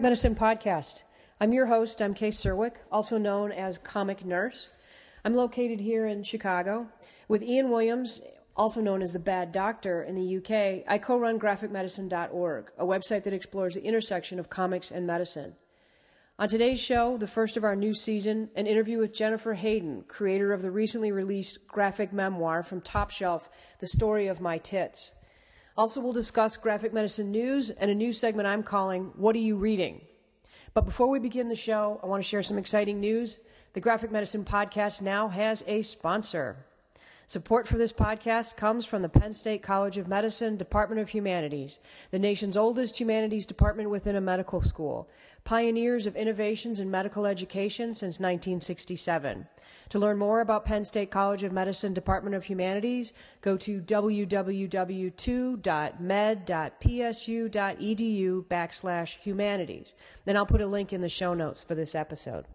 Medicine Podcast. I'm your host. I'm Kay Czerwiec, also known as Comic Nurse. I'm located here in Chicago with Ian Williams, also known as the Bad Doctor in the UK. I co run graphicmedicine.org, a website that explores the intersection of comics and medicine. On today's show, the first of our new season, an interview with Jennifer Hayden, creator of the recently released graphic memoir from Top Shelf, The Story of My Tits. Also, we'll discuss graphic medicine news and a new segment I'm calling What Are You Reading? But before we begin the show, I want to share some exciting news. The Graphic Medicine Podcast now has a sponsor. Support for this podcast comes from the Penn State College of Medicine Department of Humanities, the nation's oldest humanities department within a medical school, pioneers of innovations in medical education since 1967. To learn more about Penn State College of Medicine Department of Humanities, go to www.2.med.psu.edu backslash humanities. Then I'll put a link in the show notes for this episode.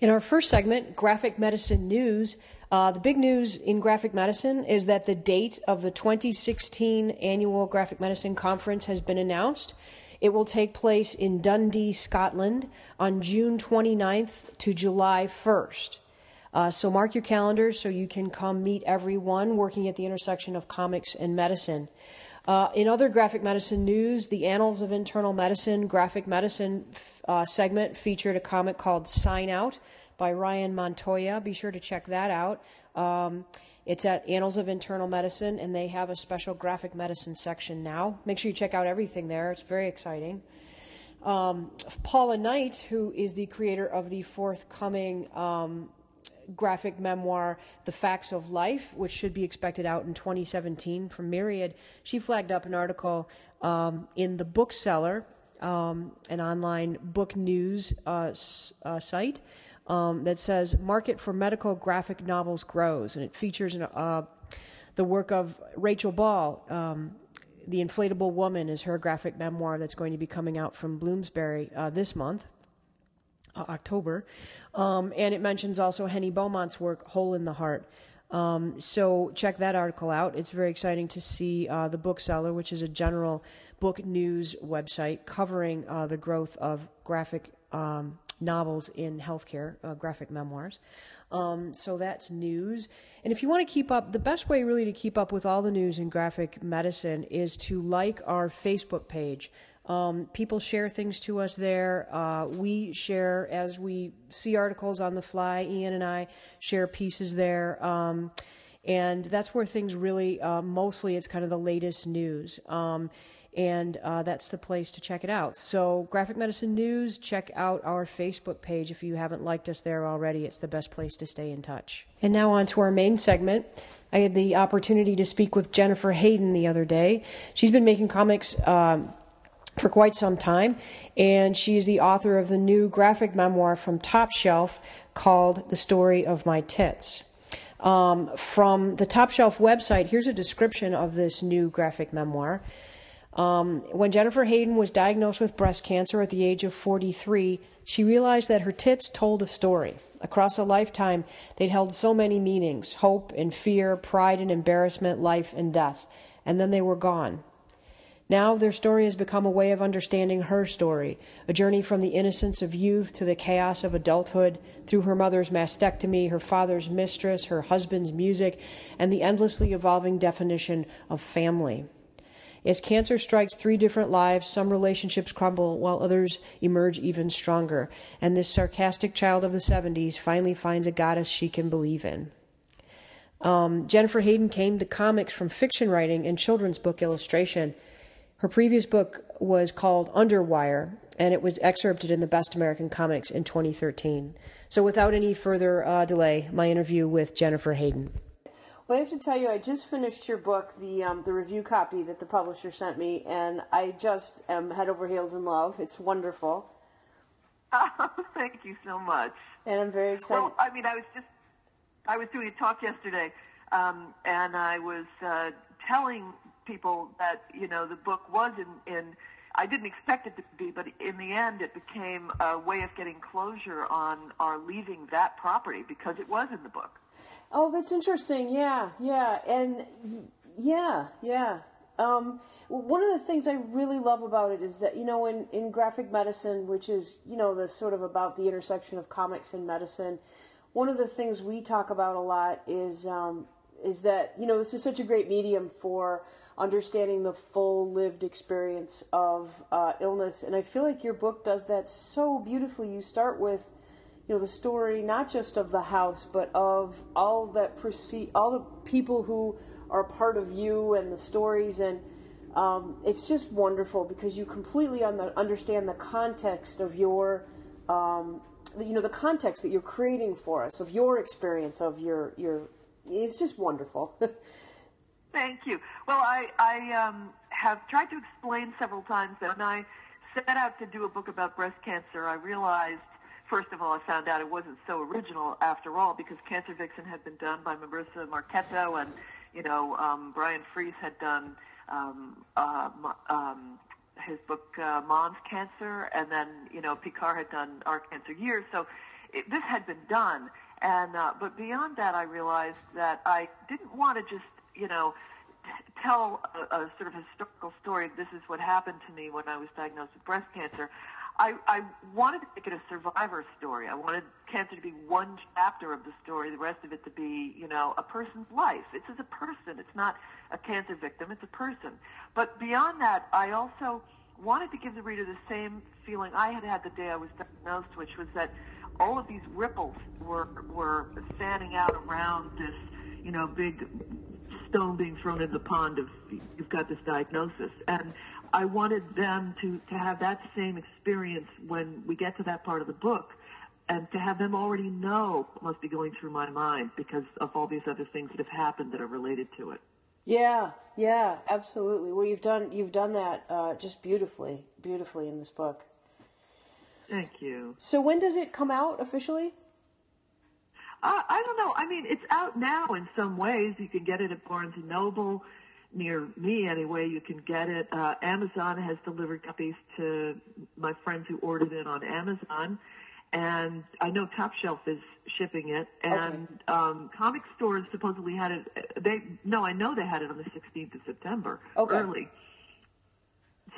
In our first segment, Graphic Medicine News, uh, the big news in graphic medicine is that the date of the 2016 annual Graphic Medicine Conference has been announced. It will take place in Dundee, Scotland on June 29th to July 1st. Uh, so mark your calendars so you can come meet everyone working at the intersection of comics and medicine. Uh, in other graphic medicine news, the Annals of Internal Medicine graphic medicine uh, segment featured a comic called Sign Out by Ryan Montoya. Be sure to check that out. Um, it's at Annals of Internal Medicine, and they have a special graphic medicine section now. Make sure you check out everything there, it's very exciting. Um, Paula Knight, who is the creator of the forthcoming um, graphic memoir, The Facts of Life, which should be expected out in 2017 from Myriad, she flagged up an article um, in the Bookseller, um, an online book news uh, uh, site, um, that says market for medical graphic novels grows, and it features uh, the work of Rachael Ball. Um, the Inflatable Woman is her graphic memoir that's going to be coming out from Bloomsbury uh, this month. Uh, October, um, and it mentions also Henny Beaumont's work, Hole in the Heart. Um, so check that article out. It's very exciting to see uh, the Bookseller, which is a general book news website covering uh, the growth of graphic um, novels in healthcare, uh, graphic memoirs. Um, so that's news. And if you want to keep up, the best way really to keep up with all the news in graphic medicine is to like our Facebook page. Um, people share things to us there. Uh, we share as we see articles on the fly. Ian and I share pieces there. Um, and that's where things really, uh, mostly, it's kind of the latest news. Um, and uh, that's the place to check it out. So, Graphic Medicine News, check out our Facebook page if you haven't liked us there already. It's the best place to stay in touch. And now, on to our main segment. I had the opportunity to speak with Jennifer Hayden the other day. She's been making comics. Um, for quite some time, and she is the author of the new graphic memoir from Top Shelf called The Story of My Tits. Um, from the Top Shelf website, here's a description of this new graphic memoir. Um, when Jennifer Hayden was diagnosed with breast cancer at the age of 43, she realized that her tits told a story. Across a lifetime, they'd held so many meanings hope and fear, pride and embarrassment, life and death. And then they were gone. Now their story has become a way of understanding her story, a journey from the innocence of youth to the chaos of adulthood, through her mother's mastectomy, her father's mistress, her husband's music, and the endlessly evolving definition of family. As cancer strikes three different lives, some relationships crumble while others emerge even stronger. And this sarcastic child of the 70s finally finds a goddess she can believe in. Um, Jennifer Hayden came to comics from fiction writing and children's book illustration. Her previous book was called Underwire, and it was excerpted in the Best American Comics in 2013. So, without any further uh, delay, my interview with Jennifer Hayden. Well, I have to tell you, I just finished your book, the um, the review copy that the publisher sent me, and I just am head over heels in love. It's wonderful. Oh, thank you so much. And I'm very excited. Well, I mean, I was just I was doing a talk yesterday, um, and I was uh, telling people that you know the book was in in. I didn't expect it to be, but in the end, it became a way of getting closure on our leaving that property because it was in the book. Oh, that's interesting. Yeah, yeah, and yeah, yeah. Um, one of the things I really love about it is that you know in, in graphic medicine, which is you know the sort of about the intersection of comics and medicine, one of the things we talk about a lot is um, is that you know this is such a great medium for understanding the full lived experience of uh, illness, and I feel like your book does that so beautifully. You start with you know the story not just of the house, but of all that precede all the people who are part of you and the stories. And um, it's just wonderful because you completely understand the context of your um, you know the context that you're creating for us of your experience of your your it's just wonderful thank you well i i um, have tried to explain several times that when i set out to do a book about breast cancer i realized first of all i found out it wasn't so original after all because cancer vixen had been done by marisa marchetto and you know um, brian fies had done um, uh, um, his book uh, Mom's Cancer, and then you know Pekar had done Our Cancer Years. So it, this had been done, and uh, but beyond that, I realized that I didn't want to just you know tell a, a sort of historical story. This is what happened to me when I was diagnosed with breast cancer. I, I wanted to make it a survivor story. I wanted cancer to be one chapter of the story, the rest of it to be, you know, a person's life. It's as a person. It's not a cancer victim. It's a person. But beyond that, I also wanted to give the reader the same feeling I had had the day I was diagnosed, which was that all of these ripples were were fanning out around this, you know, big stone being thrown in the pond of you've got this diagnosis. And I wanted them to, to have that same experience when we get to that part of the book and to have them already know what must be going through my mind because of all these other things that have happened that are related to it. Yeah, yeah, absolutely. Well, you've done you've done that uh, just beautifully, beautifully in this book. Thank you. So when does it come out officially? Uh, I don't know. I mean, it's out now in some ways. You can get it at Barnes and Noble near me anyway. You can get it. Uh, Amazon has delivered copies to my friends who ordered it on Amazon, and I know Top Shelf is shipping it. And okay. um, comic stores supposedly had it. They no, I know they had it on the 16th of September, okay. early.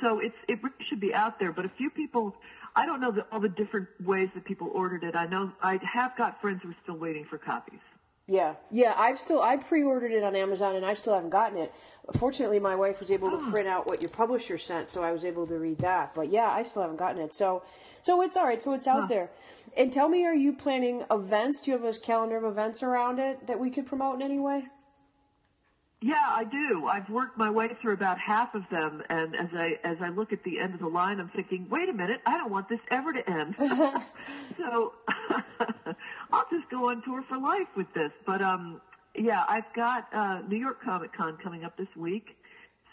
So it's it should be out there. But a few people, I don't know the, all the different ways that people ordered it. I know I have got friends who are still waiting for copies. Yeah, yeah. I've still I pre-ordered it on Amazon and I still haven't gotten it. Fortunately, my wife was able to oh. print out what your publisher sent, so I was able to read that. But yeah, I still haven't gotten it. So, so it's all right. So it's out huh. there. And tell me, are you planning events? Do you have a calendar of events around it that we could promote in any way? Yeah, I do. I've worked my way through about half of them, and as I as I look at the end of the line, I'm thinking, wait a minute, I don't want this ever to end. so I'll just go on tour for life with this. But um, yeah, I've got uh, New York Comic Con coming up this week,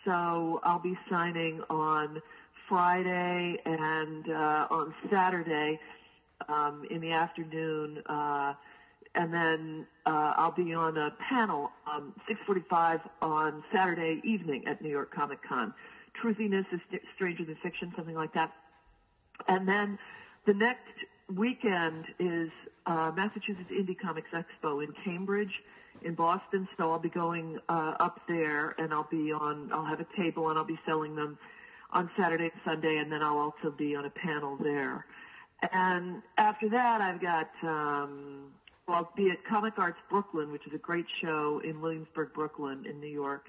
so I'll be signing on Friday and uh, on Saturday um, in the afternoon. Uh, and then uh, I'll be on a panel um, 6:45 on Saturday evening at New York Comic Con. Truthiness is stranger than fiction, something like that. And then the next weekend is uh, Massachusetts Indie Comics Expo in Cambridge, in Boston. So I'll be going uh, up there, and I'll be on. I'll have a table, and I'll be selling them on Saturday and Sunday, and then I'll also be on a panel there. And after that, I've got. Um, I'll be at Comic Arts Brooklyn, which is a great show in Williamsburg, Brooklyn, in New York,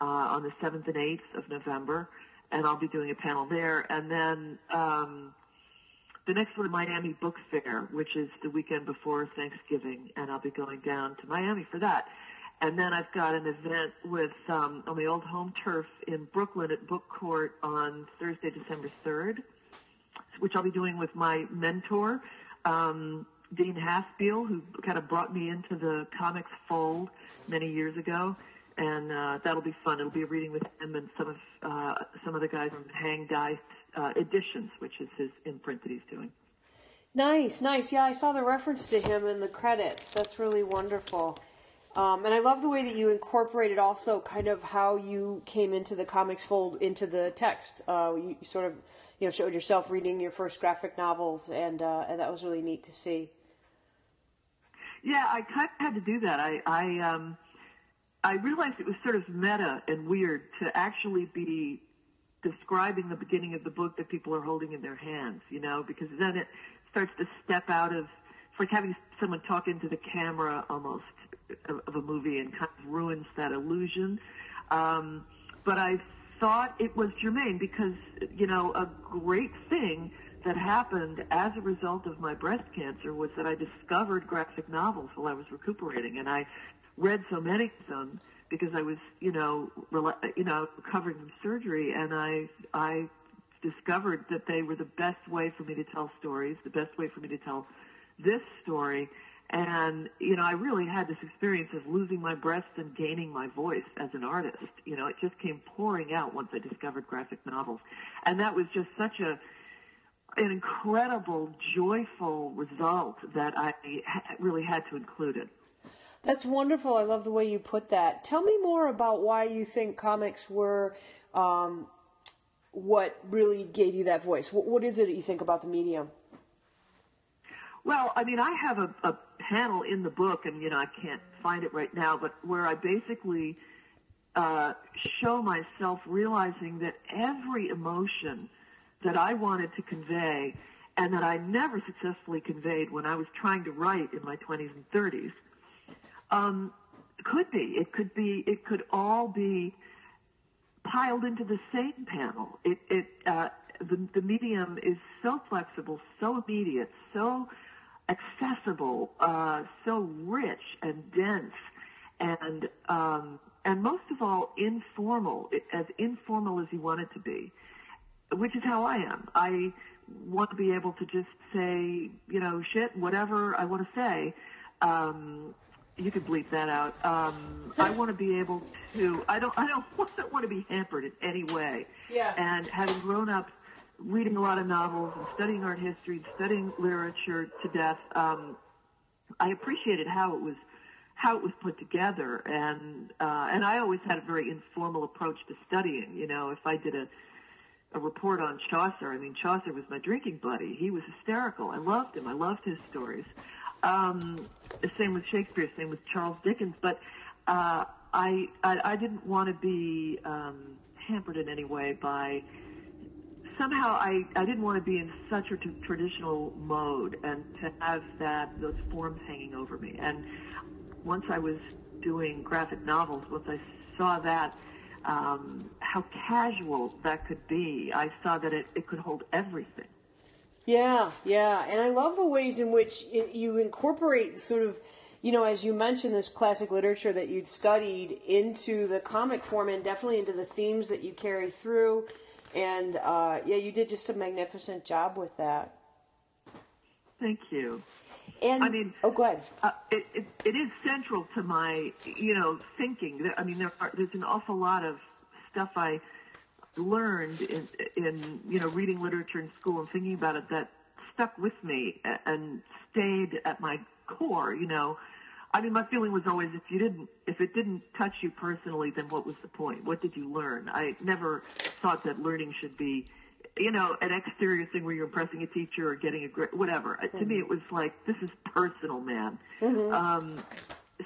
uh, on the 7th and 8th of November, and I'll be doing a panel there. And then um, the next one, Miami Book Fair, which is the weekend before Thanksgiving, and I'll be going down to Miami for that. And then I've got an event with um, on the old home turf in Brooklyn at Book Court on Thursday, December 3rd, which I'll be doing with my mentor. Um, Dean Haspiel, who kind of brought me into the comics fold many years ago, and uh, that'll be fun. It'll be a reading with him and some of uh, some of the guys from Hang Dai uh, Editions, which is his imprint that he's doing. Nice, nice. Yeah, I saw the reference to him in the credits. That's really wonderful. Um, and I love the way that you incorporated also kind of how you came into the comics fold into the text. Uh, you sort of, you know, showed yourself reading your first graphic novels, and uh, and that was really neat to see. Yeah, I kind of had to do that. I, I, um, I realized it was sort of meta and weird to actually be describing the beginning of the book that people are holding in their hands, you know, because then it starts to step out of, it's like having someone talk into the camera almost of, of a movie and kind of ruins that illusion. Um, but I thought it was germane because, you know, a great thing that happened as a result of my breast cancer was that I discovered graphic novels while I was recuperating, and I read so many of them because I was, you know, rela- you know, recovering from surgery, and I I discovered that they were the best way for me to tell stories, the best way for me to tell this story. And, you know, I really had this experience of losing my breast and gaining my voice as an artist. You know, it just came pouring out once I discovered graphic novels. And that was just such a, an incredible, joyful result that I really had to include it. That's wonderful. I love the way you put that. Tell me more about why you think comics were um, what really gave you that voice. What, what is it that you think about the medium? Well, I mean, I have a, a panel in the book, and you know, I can't find it right now, but where I basically uh, show myself realizing that every emotion that I wanted to convey and that I never successfully conveyed when I was trying to write in my 20s and 30s um, could be. It could be. It could all be piled into the same panel. It, it uh, the, the medium is so flexible, so immediate, so accessible, uh, so rich and dense, and um, and most of all informal, as informal as you want it to be, which is how I am. I want to be able to just say, you know, shit, whatever I want to say. Um, you could bleep that out. Um, I want to be able to. I don't. I don't want to be hampered in any way. Yeah. And having grown up reading a lot of novels and studying art history, and studying literature to death, um, I appreciated how it was how it was put together, and uh, and I always had a very informal approach to studying. You know, if I did a a report on Chaucer, I mean Chaucer was my drinking buddy. He was hysterical. I loved him. I loved his stories. Um, same with Shakespeare, same with Charles Dickens. But uh, I, I, I didn't want to be um, hampered in any way by somehow I, I didn't want to be in such a t- traditional mode and to have that those forms hanging over me. And once I was doing graphic novels, once I saw that um, how casual that could be, I saw that it, it could hold everything. Yeah, yeah, and I love the ways in which it, you incorporate sort of, you know, as you mentioned, this classic literature that you'd studied into the comic form and definitely into the themes that you carry through. And uh, yeah, you did just a magnificent job with that. Thank you. And I mean, oh, go ahead. Uh, it, it, it is central to my, you know, thinking. I mean, there are, there's an awful lot of stuff I learned in, in you know reading literature in school and thinking about it that stuck with me and stayed at my core. You know, I mean, my feeling was always if you didn't, if it didn't touch you personally, then what was the point? What did you learn? I never thought that learning should be, you know, an exterior thing where you're impressing a teacher or getting a grade, whatever. Mm-hmm. To me, it was like this is personal, man. Mm-hmm. Um,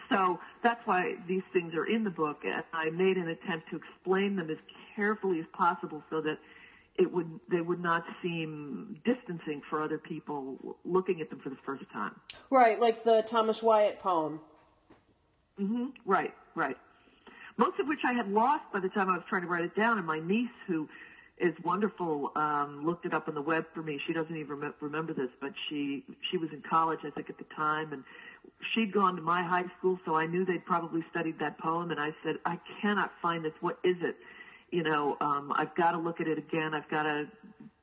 so that's why these things are in the book, and I made an attempt to explain them as carefully as possible so that it would they would not seem distancing for other people looking at them for the first time. Right, like the Thomas Wyatt poem. Mm-hmm. Right, right. Most of which I had lost by the time I was trying to write it down, and my niece, who is wonderful, um, looked it up on the web for me. She doesn't even rem- remember this, but she she was in college, I think, at the time, and she'd gone to my high school, so I knew they'd probably studied that poem. And I said, I cannot find this. What is it? You know, um, I've got to look at it again. I've got to,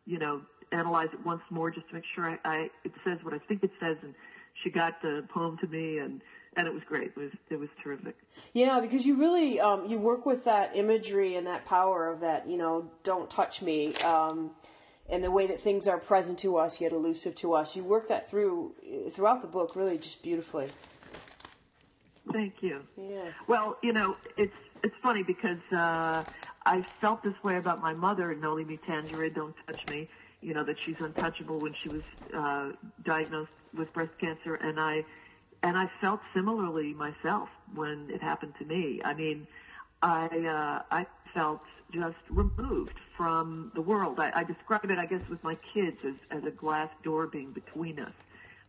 you know, analyze it once more just to make sure I, I it says what I think it says. And she got the poem to me, and and it was great. It was it was terrific. Yeah, because you really um, you work with that imagery and that power of that. You know, don't touch me. Um, and the way that things are present to us yet elusive to us. You work that through throughout the book, really, just beautifully. Thank you. Yeah. Well, you know, it's it's funny because uh, I felt this way about my mother, Noli Me Tangere, Don't Touch Me. You know that she's untouchable when she was uh, diagnosed with breast cancer, and I and I felt similarly myself when it happened to me. I mean, I uh, I felt just removed from the world. I, I describe it, I guess, with my kids as as a glass door being between us.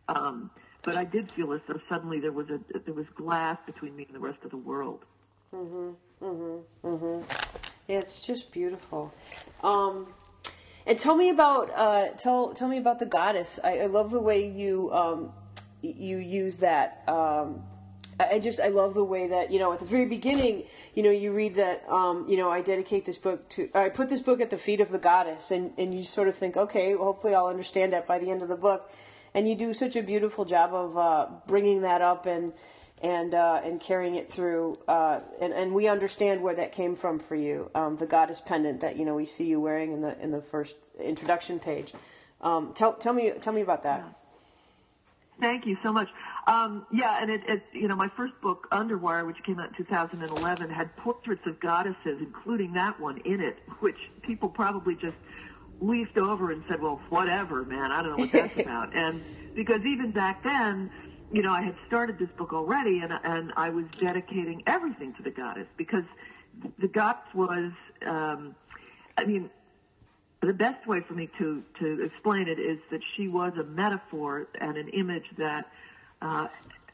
Um, but I did feel as though suddenly there was a there was glass between me and the rest of the world. Mhm. Mhm. Mhm. Yeah, it's just beautiful. Um, and tell me about uh, tell tell me about the goddess. I, I love the way you um, you use that. Um, I just I love the way that you know at the very beginning you know you read that um, you know I dedicate this book to I put this book at the feet of the goddess and and you sort of think okay hopefully I'll understand that by the end of the book and you do such a beautiful job of uh, bringing that up and and uh, and carrying it through uh, and and we understand where that came from for you um, the goddess pendant that you know we see you wearing in the in the first introduction page um, tell tell me tell me about that. Thank you so much. Um, yeah, and it, it, you know, my first book, Underwire, which came out in 2011, had portraits of goddesses, including that one in it, which people probably just leafed over and said, well, whatever, man, I don't know what that's about. And because even back then, you know, I had started this book already and, and I was dedicating everything to the goddess because the goddess was, um, I mean, the best way for me to, to explain it is that she was a metaphor and an image that uh,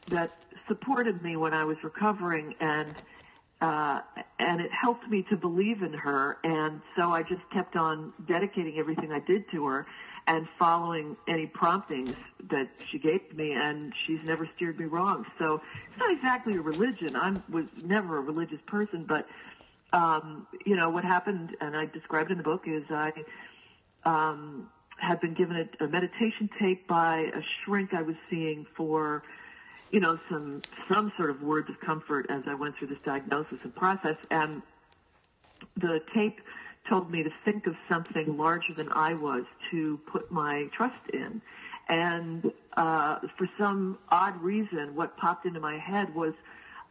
that supported me when I was recovering and uh, and it helped me to believe in her. And so I just kept on dedicating everything I did to her and following any promptings that she gave me. And she's never steered me wrong. So it's not exactly a religion. I was never a religious person but um, you know, what happened, and I described in the book, is I um, had been given a, a meditation tape by a shrink I was seeing for, you know, some some sort of words of comfort as I went through this diagnosis and process, and the tape told me to think of something larger than I was to put my trust in. And uh, for some odd reason, what popped into my head was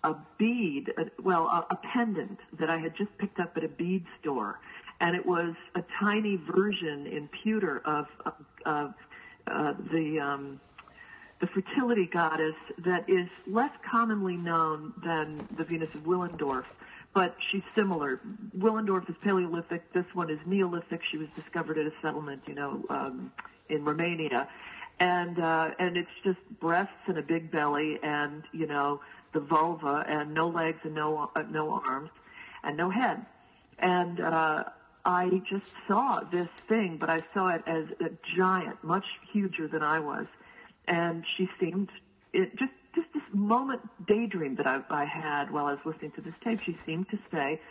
a bead, a, well, a, a pendant that I had just picked up at a bead store, and it was a tiny version in pewter of, of, of uh, the um, the fertility goddess that is less commonly known than the Venus of Willendorf, but she's similar. Willendorf is Paleolithic. This one is Neolithic. She was discovered at a settlement, you know, um, in Romania, and uh, and it's just breasts and a big belly, and you know the vulva and no legs and no uh, no arms and no head. And uh, I just saw this thing, but I saw it as a giant, much huger than I was. And she seemed it just just this moment daydream that I, I had while I was listening to this tape. She seemed to say,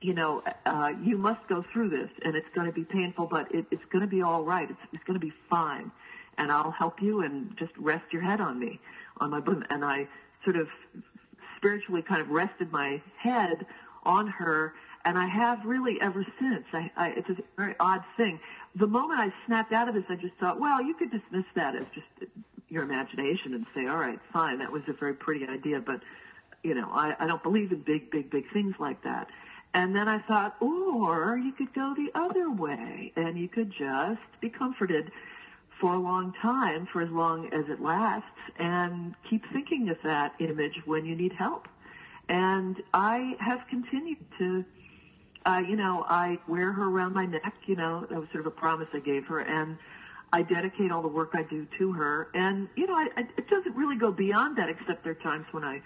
you know, uh, you must go through this, and it's going to be painful, but it, it's going to be all right. It's, it's going to be fine, and I'll help you, and just rest your head on me, on my bosom. And I sort of spiritually kind of rested my head on her, and I have really ever since. I, I, it's a very odd thing. The moment I snapped out of this, I just thought, well, you could dismiss that as just your imagination and say, all right, fine, that was a very pretty idea, but you know, I, I don't believe in big, big, big things like that. And then I thought, or you could go the other way, and you could just be comforted for a long time, for as long as it lasts, and keep thinking of that image when you need help. And I have continued to, uh, you know, I wear her around my neck, you know, that was sort of a promise I gave her, and I dedicate all the work I do to her. And, you know, I, I, it doesn't really go beyond that, except there are times when I,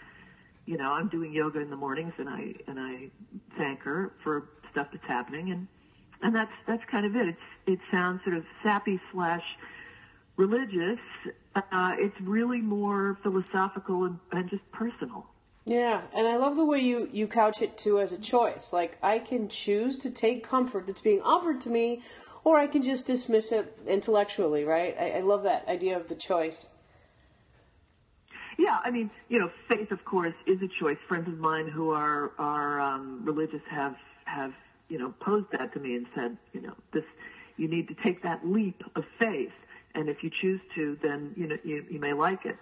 you know, I'm doing yoga in the mornings and I, and I thank her for stuff that's happening and, and that's, that's kind of it. It's, it sounds sort of sappy slash, religious. Uh, it's really more philosophical and, and just personal. Yeah, and I love the way you, you couch it too as a choice. Like, I can choose to take comfort that's being offered to me, or I can just dismiss it intellectually, right? I, I love that idea of the choice. Yeah, I mean, you know, faith, of course, is a choice. Friends of mine who are are um, religious have have you know posed that to me and said, you know, this you need to take that leap of faith and if you choose to, then you know you, you may like it.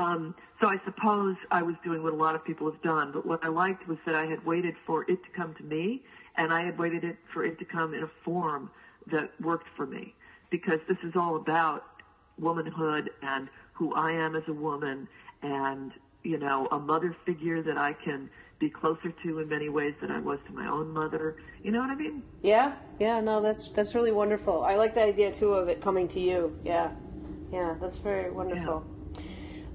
Um, so I suppose I was doing what a lot of people have done, but what I liked was that I had waited for it to come to me, and I had waited it for it to come in a form that worked for me, because this is all about womanhood and who I am as a woman and you know a mother figure that I can be closer to in many ways than I was to my own mother. You know what I mean? Yeah, yeah. No, that's that's really wonderful. I like the idea too of it coming to you. Yeah, yeah. That's very wonderful. Yeah.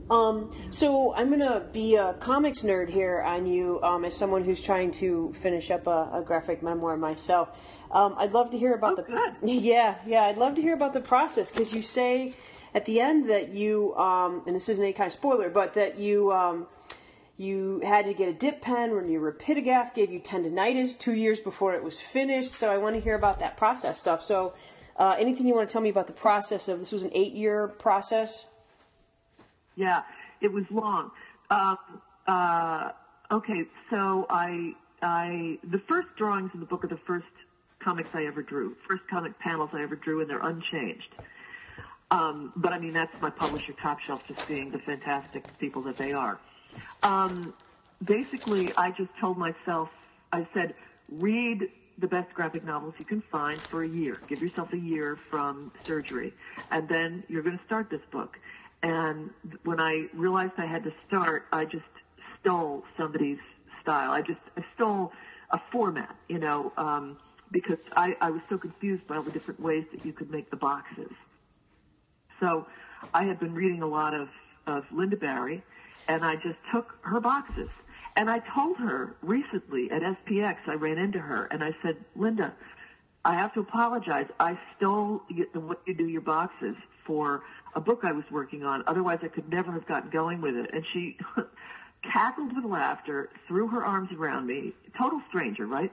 Um, so I'm gonna be a comics nerd here on you um, as someone who's trying to finish up a, a graphic memoir myself. Um, I'd love to hear about oh, the yeah yeah I'd love to hear about the process because you say at the end that you um, and this isn't any kind of spoiler but that you um, you had to get a dip pen when your rapidograph gave you tendonitis two years before it was finished. So I want to hear about that process stuff. So uh, anything you want to tell me about the process of this was an eight year process? Yeah, it was long. Um, uh, okay, so I, I, the first drawings in the book are the first comics I ever drew, first comic panels I ever drew, and they're unchanged. Um, but I mean, that's my publisher, Top Shelf, just being the fantastic people that they are. Um, basically, I just told myself, I said, read the best graphic novels you can find for a year. Give yourself a year from surgery, and then you're going to start this book. And when I realized I had to start, I just stole somebody's style. I just I stole a format, you know, um, because I, I was so confused by all the different ways that you could make the boxes. So I had been reading a lot of, of Lynda Barry, and I just took her boxes. And I told her recently at SPX, I ran into her, and I said, Lynda, I have to apologize. I stole the way you do your boxes for a book I was working on. Otherwise, I could never have gotten going with it. And she cackled with laughter, threw her arms around me, total stranger, right?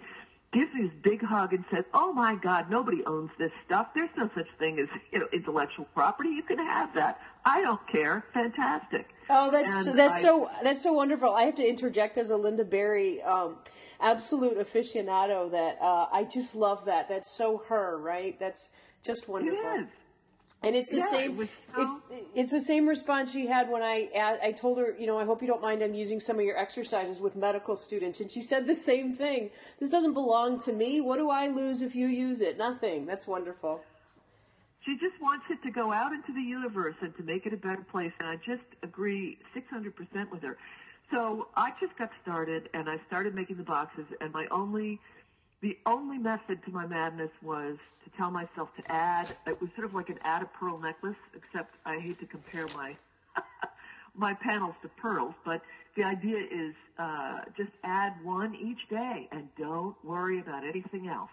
Gives me this big hug and says, "Oh my God, nobody owns this stuff. There's no such thing as you know intellectual property. You can have that. I don't care. Fantastic." Oh, that's and that's I, so that's so wonderful. I have to interject as a Lynda Barry um, absolute aficionado that uh, I just love that. That's so her, right? That's just wonderful. It is. And it's the yeah, same. It it's, it's, the same response she had when I I told her, you know, I hope you don't mind I'm using some of your exercises with medical students, and she said the same thing. This doesn't belong to me. What do I lose if you use it? Nothing. That's wonderful. She just wants it to go out into the universe and to make it a better place, and I just agree 600% with her. So I just got started, and I started making the boxes, and my only the only method to my madness was to tell myself to add. It was sort of like an add a pearl necklace, except I hate to compare my my panels to pearls, but the idea is uh, just add one each day and don't worry about anything else.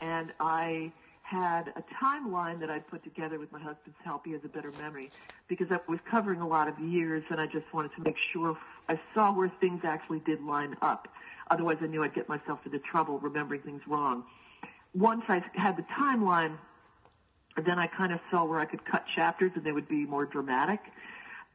And I had a timeline that I put together with my husband's help. He has a better memory because I was covering a lot of years, and I just wanted to make sure I saw where things actually did line up. Otherwise, I knew I'd get myself into trouble remembering things wrong. Once I had the timeline, then I kind of saw where I could cut chapters and they would be more dramatic.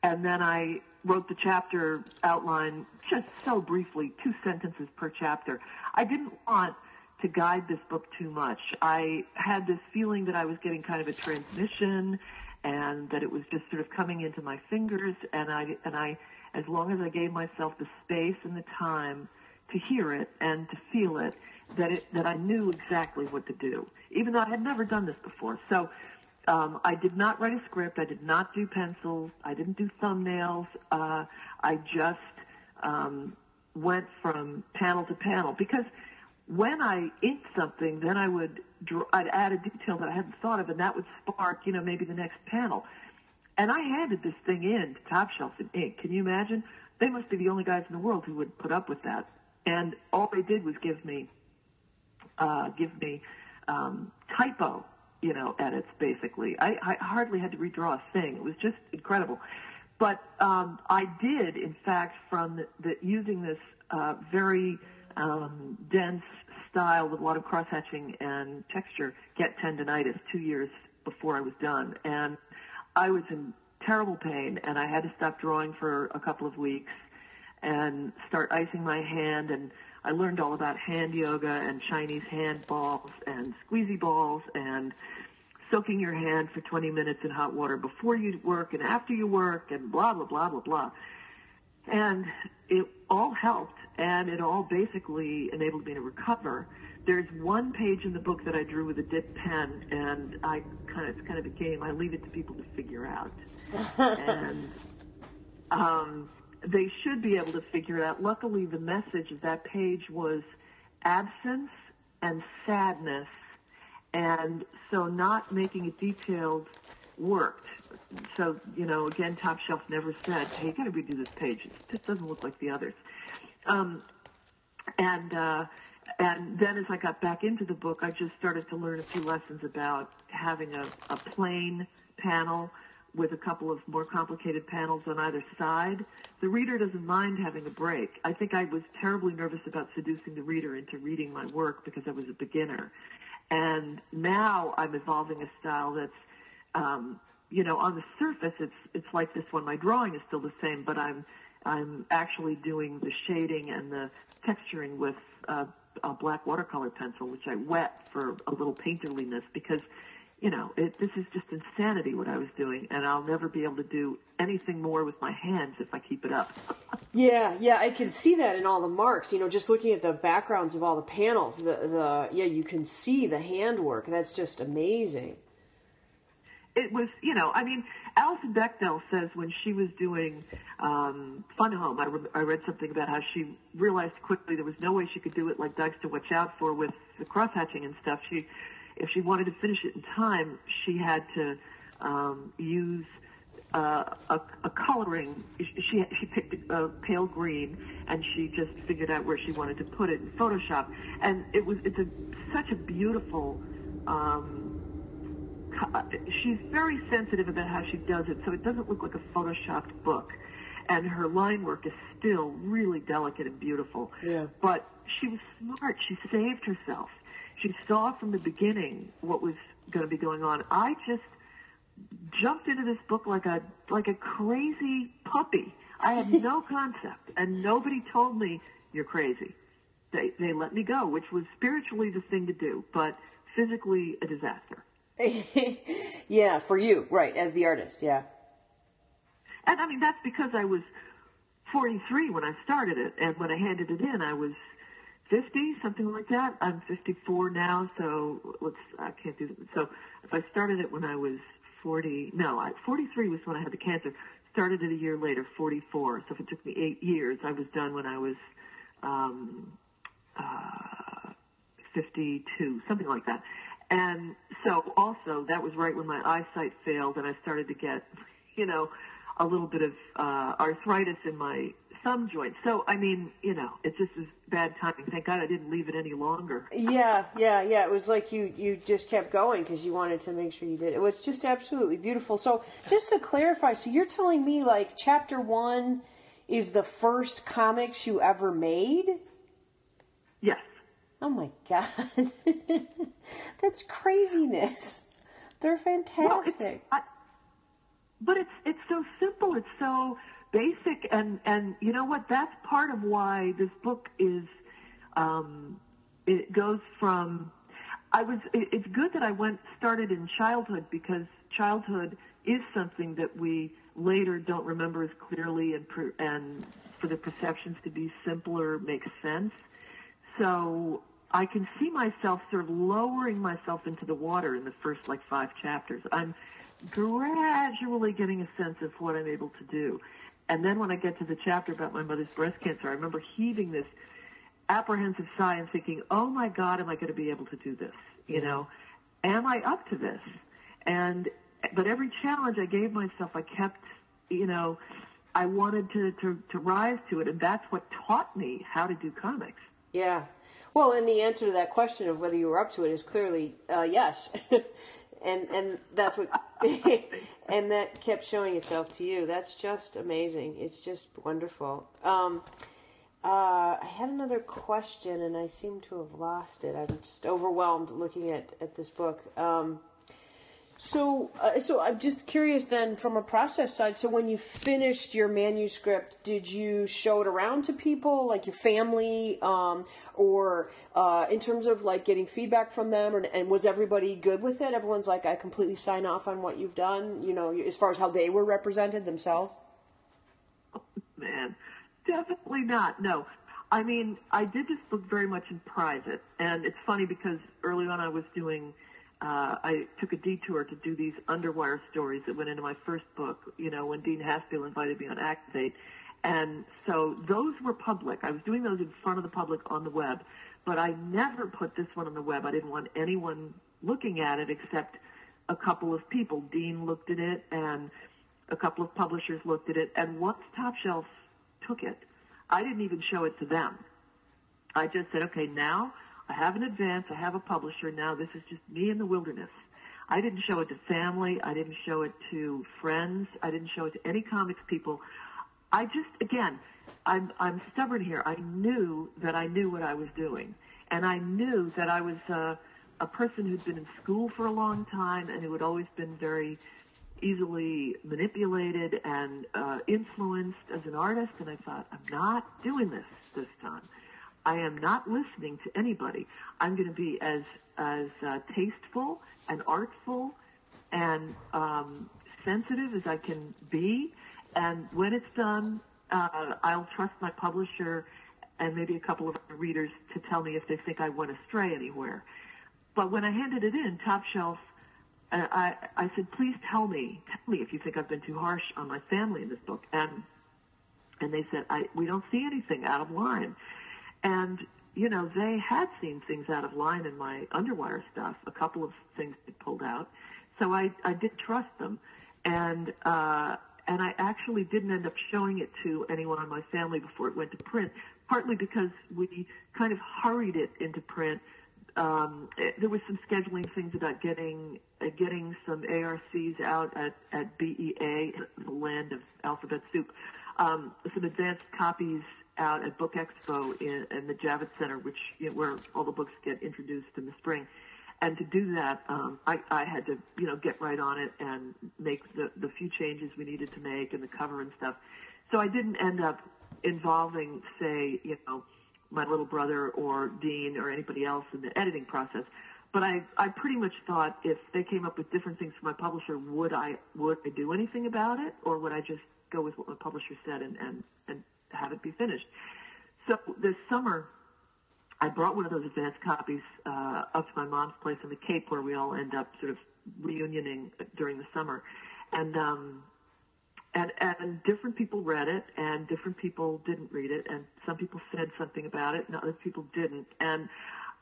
And then I wrote the chapter outline just so briefly, two sentences per chapter. I didn't want to guide this book too much. I had this feeling that I was getting kind of a transmission and that it was just sort of coming into my fingers and I and I as long as I gave myself the space and the time to hear it and to feel it that it that I knew exactly what to do, even though I had never done this before. So um, I did not write a script. I did not do pencils. I didn't do thumbnails. Uh, I just um, went from panel to panel because when I inked something, then I would draw, I'd add a detail that I hadn't thought of, and that would spark, you know, maybe the next panel. And I handed this thing in to Top Shelf in ink. Can you imagine? They must be the only guys in the world who would put up with that and all they did was give me uh, give me um, typo, you know, edits basically. I, I hardly had to redraw a thing. It was just incredible. But um, I did, in fact, from the, the using this uh, very um, dense style with a lot of cross hatching and texture, get tendonitis two years before I was done, and I was in terrible pain, and I had to stop drawing for a couple of weeks and start icing my hand and I learned all about hand yoga and Chinese hand balls and squeezy balls and soaking your hand for 20 minutes in hot water before you work and after you work and blah, blah, blah, blah, blah. And it all helped and it all basically enabled me to recover. There's one page in the book that I drew with a dip pen and I kind of, it's kind of a game. I leave it to people to figure out. and um, they should be able to figure it out. Luckily, the message of that page was absence and sadness, and so not making it detailed worked. So, you know, again, Top Shelf never said, hey, you got to redo this page. It doesn't look like the others. Um, and, uh, and then as I got back into the book, I just started to learn a few lessons about having a, a plain panel with a couple of more complicated panels on either side. The reader doesn't mind having a break. I think I was terribly nervous about seducing the reader into reading my work because I was a beginner. And now I'm evolving a style that's, um, you know, on the surface, it's, it's like this one. My drawing is still the same, but I'm, I'm actually doing the shading and the texturing with uh, a black watercolor pencil, which I wet for a little painterliness because you know, it, this is just insanity what I was doing, and I'll never be able to do anything more with my hands if I keep it up. yeah, yeah, I can see that in all the marks. You know, just looking at the backgrounds of all the panels, the the yeah, you can see the handwork. That's just amazing. It was, you know, I mean, Alison Bechdel says when she was doing um, Fun Home, I, re- I read something about how she realized quickly there was no way she could do it like Dykes to Watch Out for with the cross hatching and stuff. She if she wanted to finish it in time, she had to um, use uh, a, a coloring. She she picked a pale green, and she just figured out where she wanted to put it in Photoshop. And it was it's a such a beautiful. Um, she's very sensitive about how she does it, so it doesn't look like a photoshopped book. And her line work is still really delicate and beautiful. Yeah. But she was smart. She saved herself she saw from the beginning what was going to be going on. I just jumped into this book like a like a crazy puppy. I had no concept, and nobody told me you're crazy. They they let me go, which was spiritually the thing to do, but physically a disaster. yeah, for you, right, as the artist, yeah. And I mean that's because I was 43 when I started it, and when I handed it in, I was 50, something like that. I'm 54 now, so let's, I can't do. So if I started it when I was 40, no, I, 43 was when I had the cancer. Started it a year later, 44. So if it took me eight years, I was done when I was, um, uh, 52, something like that. And so also that was right when my eyesight failed and I started to get, you know, a little bit of, uh, arthritis in my thumb joint. So, I mean, you know, it's just as bad timing. Thank God I didn't leave it any longer. Yeah, yeah, yeah. It was like you, you just kept going because you wanted to make sure you did. It was just absolutely beautiful. So, just to clarify, so you're telling me like chapter one is the first comics you ever made? Yes. Oh my God. That's craziness. They're fantastic. Well, I, but it's it's so simple. It's so basic and and you know what? That's part of why this book is um it goes from I was it, it's good that I went started in childhood because childhood is something that we later don't remember as clearly and per, and for the perceptions to be simpler makes sense. So I can see myself sort of lowering myself into the water in the first like five chapters. I'm gradually getting a sense of what I'm able to do and then when I get to the chapter about my mother's breast cancer, I remember heaving this apprehensive sigh and thinking, oh my God, am I going to be able to do this? You know, am I up to this? And, but every challenge I gave myself, I kept, you know, I wanted to, to, to rise to it. And that's what taught me how to do comics. Yeah. Well, and the answer to that question of whether you were up to it is clearly uh, yes. and and that's what and that kept showing itself to you. That's just amazing. It's just wonderful. Um, uh, I had another question, and I seem to have lost it. I'm just overwhelmed looking at at this book. Um, so, uh, so I'm just curious then, from a process side. So, when you finished your manuscript, did you show it around to people, like your family, um, or uh, in terms of like getting feedback from them? And, and, was everybody good with it? Everyone's like, I completely sign off on what you've done. You know, as far as how they were represented themselves. Oh, man, definitely not. No, I mean, I did this book very much in private, and it's funny because early on I was doing uh, I took a detour to do these underwire stories that went into my first book, you know, when Dean Haspiel invited me on ACT-I-VATE. And so those were public. I was doing those in front of the public on the web, but I never put this one on the web. I didn't want anyone looking at it except a couple of people. Dean looked at it and a couple of publishers looked at it. And once Top Shelf took it, I didn't even show it to them. I just said, okay, now I have an advance. I have a publisher. Now this is just me in the wilderness. I didn't show it to family. I didn't show it to friends. I didn't show it to any comics people. I just, again, I'm, I'm stubborn here. I knew that I knew what I was doing. And I knew that I was uh, a person who'd been in school for a long time and who had always been very easily manipulated and uh, influenced as an artist. And I thought, I'm not doing this this time. I am not listening to anybody. I'm going to be as as uh, tasteful and artful and um, sensitive as I can be. And when it's done, uh, I'll trust my publisher and maybe a couple of readers to tell me if they think I went astray anywhere. But when I handed it in, Top Shelf, uh, I, I said, please tell me, tell me if you think I've been too harsh on my family in this book. And and they said, I, we don't see anything out of line. And, you know, they had seen things out of line in my underwire stuff, a couple of things they pulled out. So I, I did trust them. And, uh, and I actually didn't end up showing it to anyone in my family before it went to print, partly because we kind of hurried it into print. Um, it, there was some scheduling things about getting uh, getting some ARCs out at, at BEA, the land of alphabet soup, um, some advanced copies out at Book Expo in, in the Javits Center, which you know, where all the books get introduced in the spring. And to do that, um, I, I had to, you know, get right on it and make the, the few changes we needed to make and the cover and stuff. So I didn't end up involving, say, you know, my little brother or Dean or anybody else in the editing process. But I, I pretty much thought if they came up with different things for my publisher, would I, would I do anything about it, or would I just go with what my publisher said and, and, and have it be finished. So this summer, I brought one of those advanced copies uh, up to my mom's place in the Cape, where we all end up sort of reunioning during the summer, and um, and and different people read it, and different people didn't read it, and some people said something about it, and other people didn't, and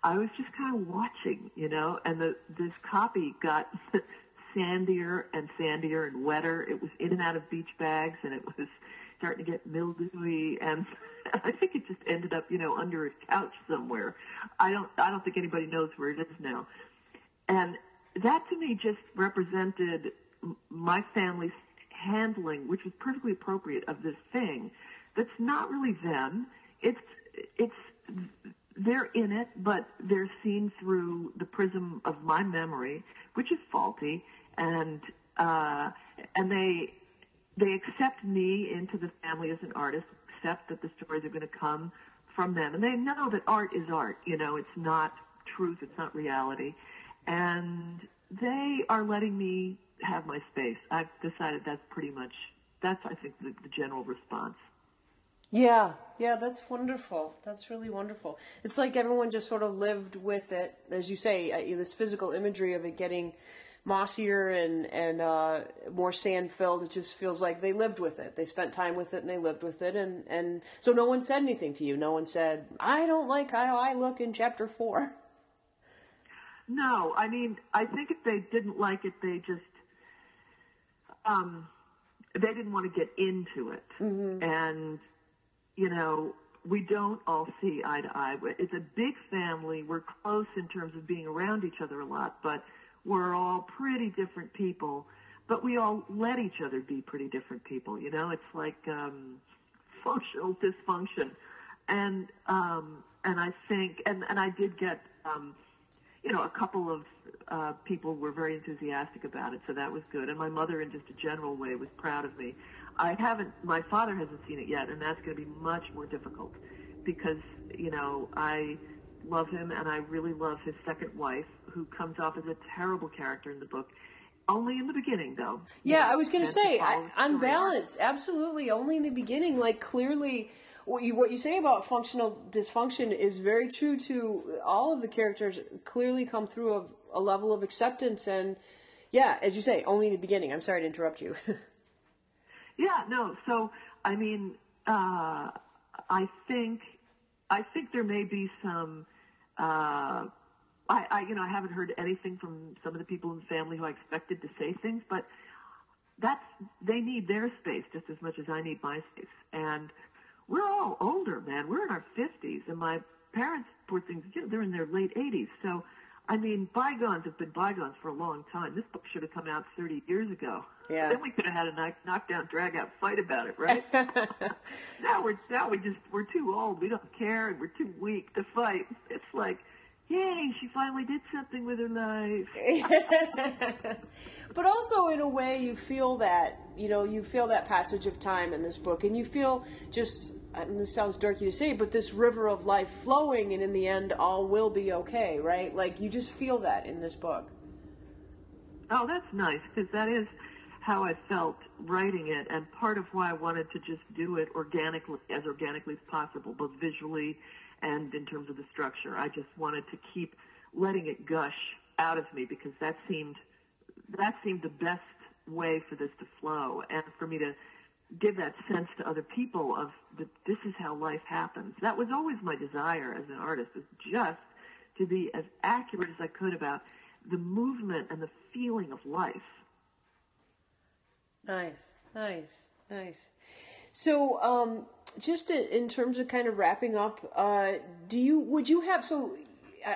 I was just kind of watching, you know, and the this copy got sandier and sandier and wetter. It was in and out of beach bags, and it was starting to get mildewy, and I think it just ended up, you know, under a couch somewhere. I don't, I don't think anybody knows where it is now. And that to me just represented my family's handling, which was perfectly appropriate of this thing. That's not really them. It's, it's, they're in it, but they're seen through the prism of my memory, which is faulty, and uh, and they they accept me into the family as an artist, accept that the stories are going to come from them, and they know that art is art. You know, it's not truth, it's not reality, and they are letting me have my space. I've decided that's pretty much that's I think the, the general response. Yeah, yeah, that's wonderful. That's really wonderful. It's like everyone just sort of lived with it, as you say, uh, this physical imagery of it getting mossier and and uh, more sand filled. It just feels like they lived with it. They spent time with it and they lived with it. And and so no one said anything to you. No one said, "I don't like how I look in chapter 4. No, I mean, I think if they didn't like it, they just um, they didn't want to get into it. Mm-hmm. And you know, we don't all see eye to eye. It's a big family. We're close in terms of being around each other a lot, but we're all pretty different people, but we all let each other be pretty different people. You know, it's like um, functional dysfunction, and um, and I think, and and I did get, um, you know, a couple of uh, people were very enthusiastic about it, so that was good. And my mother, in just a general way, was proud of me. I haven't, my father hasn't seen it yet, and that's going to be much more difficult because you know I love him, and I really love his second wife, who comes off as a terrible character in the book. Only in the beginning, though. Yeah, know, I was going to say, I, on balance, absolutely. Only in the beginning. Like clearly, what you what you say about functional dysfunction is very true to all of the characters. Clearly, come through of a level of acceptance and yeah, as you say, only in the beginning. I'm sorry to interrupt you. yeah, no. So I mean, uh, I think I think there may be some. Uh, I, I, you know, I haven't heard anything from some of the people in the family who I expected to say things, but that's they need their space just as much as I need my space. And we're all older, man. We're in our fifties, and my parents, poor things, you know, they're in their late eighties. So, I mean, bygones have been bygones for a long time. This book should have come out 30 years ago. Yeah. Then we could have had a knock, knockdown, drag out fight about it, right? now we're now we just we're too old. We don't care, and we're too weak to fight. It's like yay, she finally did something with her life. but also, in a way, you feel that, you know, you feel that passage of time in this book, and you feel just, I mean, this sounds dorky to say, but this river of life flowing, and in the end, all will be okay, right? Like, you just feel that in this book. Oh, that's nice, because that is how I felt writing it, and part of why I wanted to just do it organically, as organically as possible, both visually and in terms of the structure. I just wanted to keep letting it gush out of me because that seemed that seemed the best way for this to flow and for me to give that sense to other people of that this is how life happens. That was always my desire as an artist, is just to be as accurate as I could about the movement and the feeling of life. Nice, nice, nice. So, um, just in terms of kind of wrapping up, uh, do you would you have so?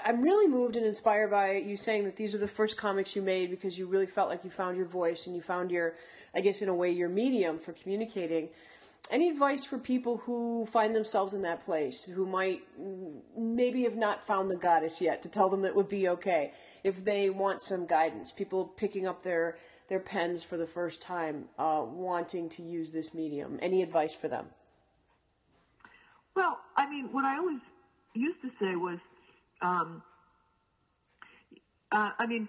I'm really moved and inspired by you saying that these are the first comics you made because you really felt like you found your voice and you found your, I guess in a way, your medium for communicating. Any advice for people who find themselves in that place, who might maybe have not found the goddess yet, to tell them that would be okay if they want some guidance? People picking up their their pens for the first time, uh, wanting to use this medium. Any advice for them? Well, I mean, what I always used to say was, um, uh, I mean,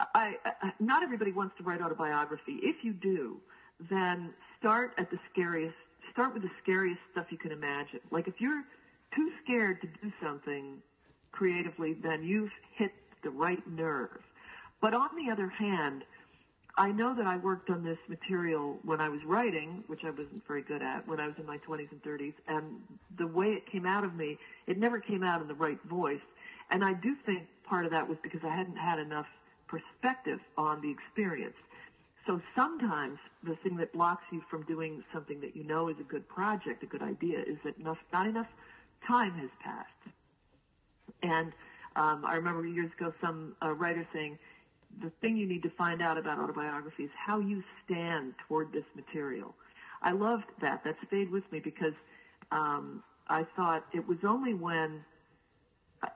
I, I, not everybody wants to write autobiography. If you do, then start at the scariest. Start with the scariest stuff you can imagine. Like if you're too scared to do something creatively, then you've hit the right nerve. But on the other hand, I know that I worked on this material when I was writing, which I wasn't very good at when I was in my 20s and 30s, and the way it came out of me, it never came out in the right voice. And I do think part of that was because I hadn't had enough perspective on the experience. So sometimes the thing that blocks you from doing something that you know is a good project, a good idea, is that enough, not enough time has passed. And um, I remember years ago some uh, writer saying, the thing you need to find out about autobiography is how you stand toward this material. I loved that. That stayed with me because um, I thought it was only when,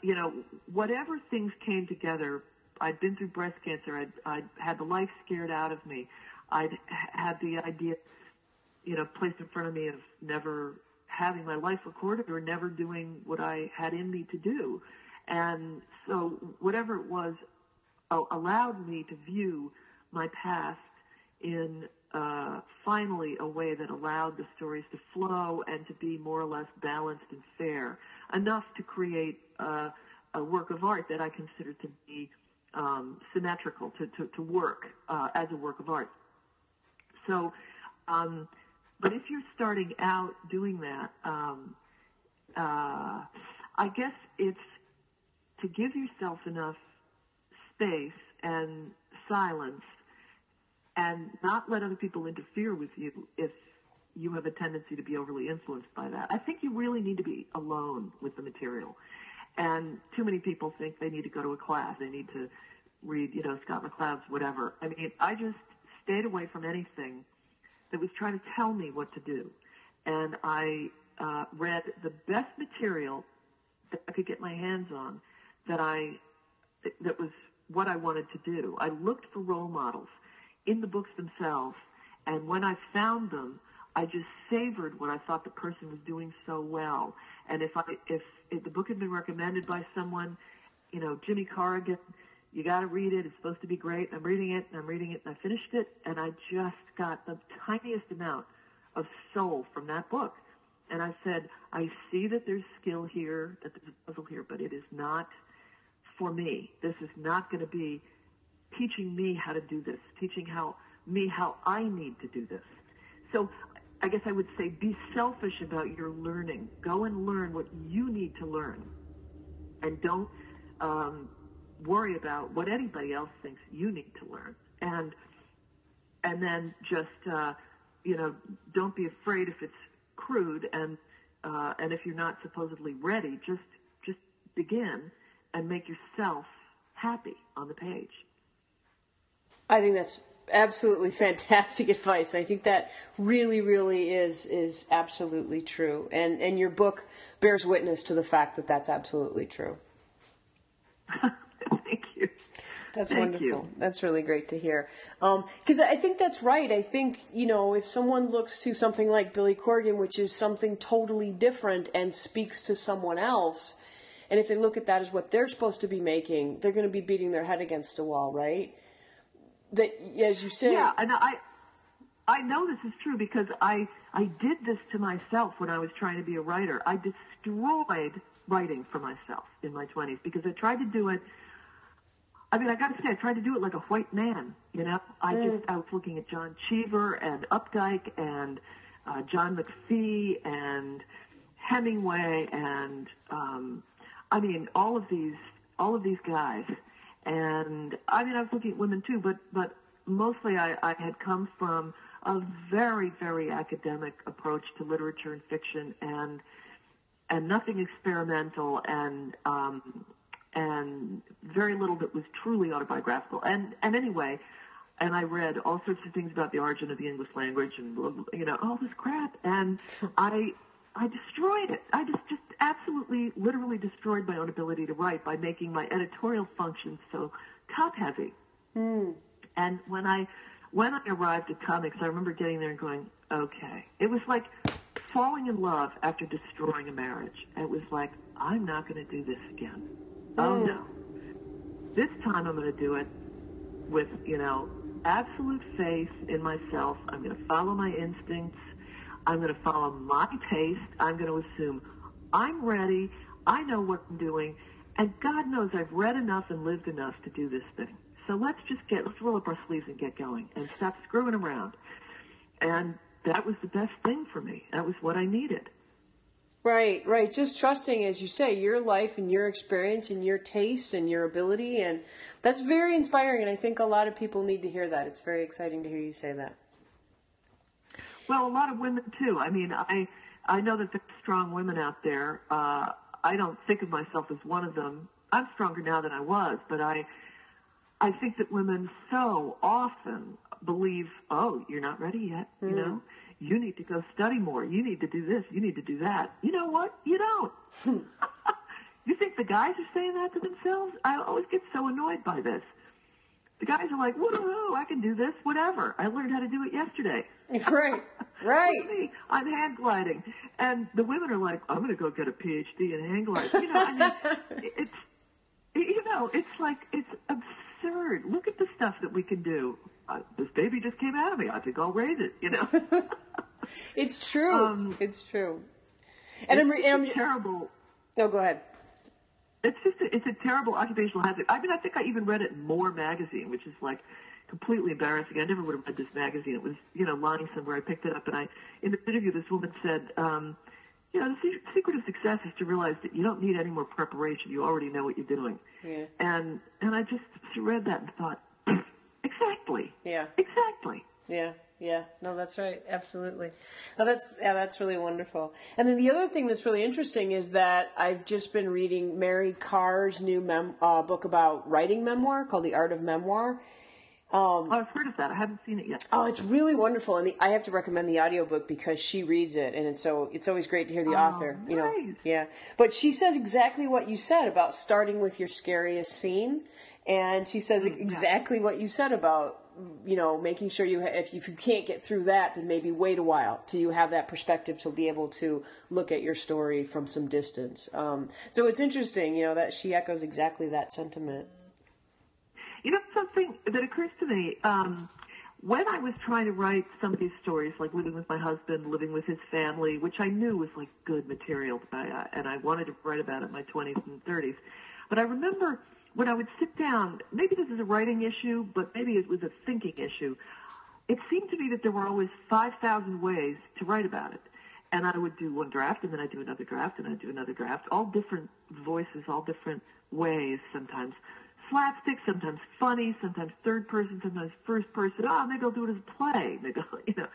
you know, whatever things came together. I'd been through breast cancer. I'd, I'd had the life scared out of me. I'd had the idea, you know, placed in front of me of never having my life recorded or never doing what I had in me to do. And so whatever it was, allowed me to view my past in uh, finally a way that allowed the stories to flow and to be more or less balanced and fair, enough to create uh, a work of art that I consider to be um, symmetrical, to, to, to work uh, as a work of art. So, um, but if you're starting out doing that, um, uh, I guess it's to give yourself enough space and silence and not let other people interfere with you if you have a tendency to be overly influenced by that. I think you really need to be alone with the material. And too many people think they need to go to a class. They need to read, you know, Scott McCloud's whatever. I mean, I just stayed away from anything that was trying to tell me what to do. And I uh, read the best material that I could get my hands on that I that was what I wanted to do. I looked for role models in the books themselves, and when I found them, I just savored what I thought the person was doing so well. And if I if, if the book had been recommended by someone, you know, Jimmy Corrigan, you got to read it. It's supposed to be great. I'm reading it, and I'm reading it, and I finished it, and I just got the tiniest amount of soul from that book. And I said, I see that there's skill here, that there's a puzzle here, but it is not for me. This is not going to be teaching me how to do this, teaching how me how I need to do this. So I guess I would say be selfish about your learning. Go and learn what you need to learn, and don't um, worry about what anybody else thinks you need to learn. And and then just uh, you know don't be afraid if it's crude and uh, and if you're not supposedly ready, just just begin and make yourself happy on the page. I think that's absolutely fantastic advice. I think that really, really is is absolutely true, and and your book bears witness to the fact that that's absolutely true. Thank you. That's Thank wonderful. you. That's really great to hear. Um, because I think that's right. I think, you know, if someone looks to something like Jimmy Corrigan, which is something totally different and speaks to someone else, and if they look at that as what they're supposed to be making, they're going to be beating their head against a wall, right? That, as you say, Yeah, and I I know this is true because I I did this to myself when I was trying to be a writer. I destroyed writing for myself in my 20s because I tried to do it I mean, I got to say, I tried to do it like a white man. You know, I just I was looking at John Cheever and Updike and uh, John McPhee and Hemingway and um, I mean all of these all of these guys. And I mean, I was looking at women too, but but mostly I, I had come from a very very academic approach to literature and fiction and and nothing experimental and um, and very little that was truly autobiographical. And and anyway, and I read all sorts of things about the origin of the English language and you know all this crap, and I I destroyed it. I just just absolutely literally destroyed my own ability to write by making my editorial functions so top heavy. Hmm. And when I when I arrived at comics, I remember getting there and going, okay. It was like falling in love after destroying a marriage. It was like, I'm not going to do this again. Oh hmm. no. This time I'm going to do it with, you know, absolute faith in myself. I'm going to follow my instincts. I'm going to follow my taste. I'm going to assume I'm ready. I know what I'm doing. And God knows I've read enough and lived enough to do this thing. So let's just get, let's roll up our sleeves and get going and stop screwing around. And that was the best thing for me. That was what I needed. Right, right. Just trusting, as you say, your life and your experience and your taste and your ability. And that's very inspiring. And I think a lot of people need to hear that. It's very exciting to hear you say that. Well, a lot of women too. I mean, I I know that there's strong women out there. Uh, I don't think of myself as one of them. I'm stronger now than I was, but I I think that women so often believe, oh, you're not ready yet. You know, you need to go study more. You need to do this. You need to do that. You know what? You don't. you think the guys are saying that to themselves? I always get so annoyed by this. The guys are like, woohoo, I can do this, whatever. I learned how to do it yesterday. Right, right. Me, I'm hand gliding. And the women are like, I'm going to go get a PhD in hand gliding. You know, I mean, it's, you know, it's like, it's absurd. Look at the stuff that we can do. Uh, this baby just came out of me. I think I'll raise it, you know. It's true. Um, it's true. And I'm, re- and I'm, terrible. oh, go ahead. It's just a, it's a terrible occupational hazard. I mean, I think I even read it in More magazine, which is like completely embarrassing. I never would have read this magazine. It was you know lying somewhere. I picked it up, and I in the interview, this woman said, um, you know, the secret of success is to realize that you don't need any more preparation. You already know what you're doing. Yeah. And and I just read that and thought, exactly, Yeah. exactly. Yeah, yeah. No, that's right. Absolutely. No, that's yeah, that's really wonderful. And then the other thing that's really interesting is that I've just been reading Mary Karr's new mem- uh, book about writing memoir called The Art of Memoir. Oh, I've heard of that. I haven't seen it yet. Oh, it's really wonderful, and the, I have to recommend the audiobook because she reads it, and it's so it's always great to hear the Oh, author. You know, yeah. But she says exactly what you said about starting with your scariest scene, and she says exactly what you said about you know making sure you ha- if you, if you can't get through that, then maybe wait a while till you have that perspective to be able to look at your story from some distance. Um, so it's interesting, you know, that she echoes exactly that sentiment. You know something that occurs to me. Um, when I was trying to write some of these stories, like living with my husband, living with his family, which I knew was like good material, and I wanted to write about it in my 20s and 30s. But I remember when I would sit down, maybe this is a writing issue, but maybe it was a thinking issue. It seemed to me that there were always 5,000 ways to write about it. And I would do one draft, and then I'd do another draft, and I'd do another draft, all different voices, all different ways sometimes. Slapstick, sometimes funny, sometimes third person, sometimes first person. Oh, maybe I'll do it as a play. Maybe, I'll, you know.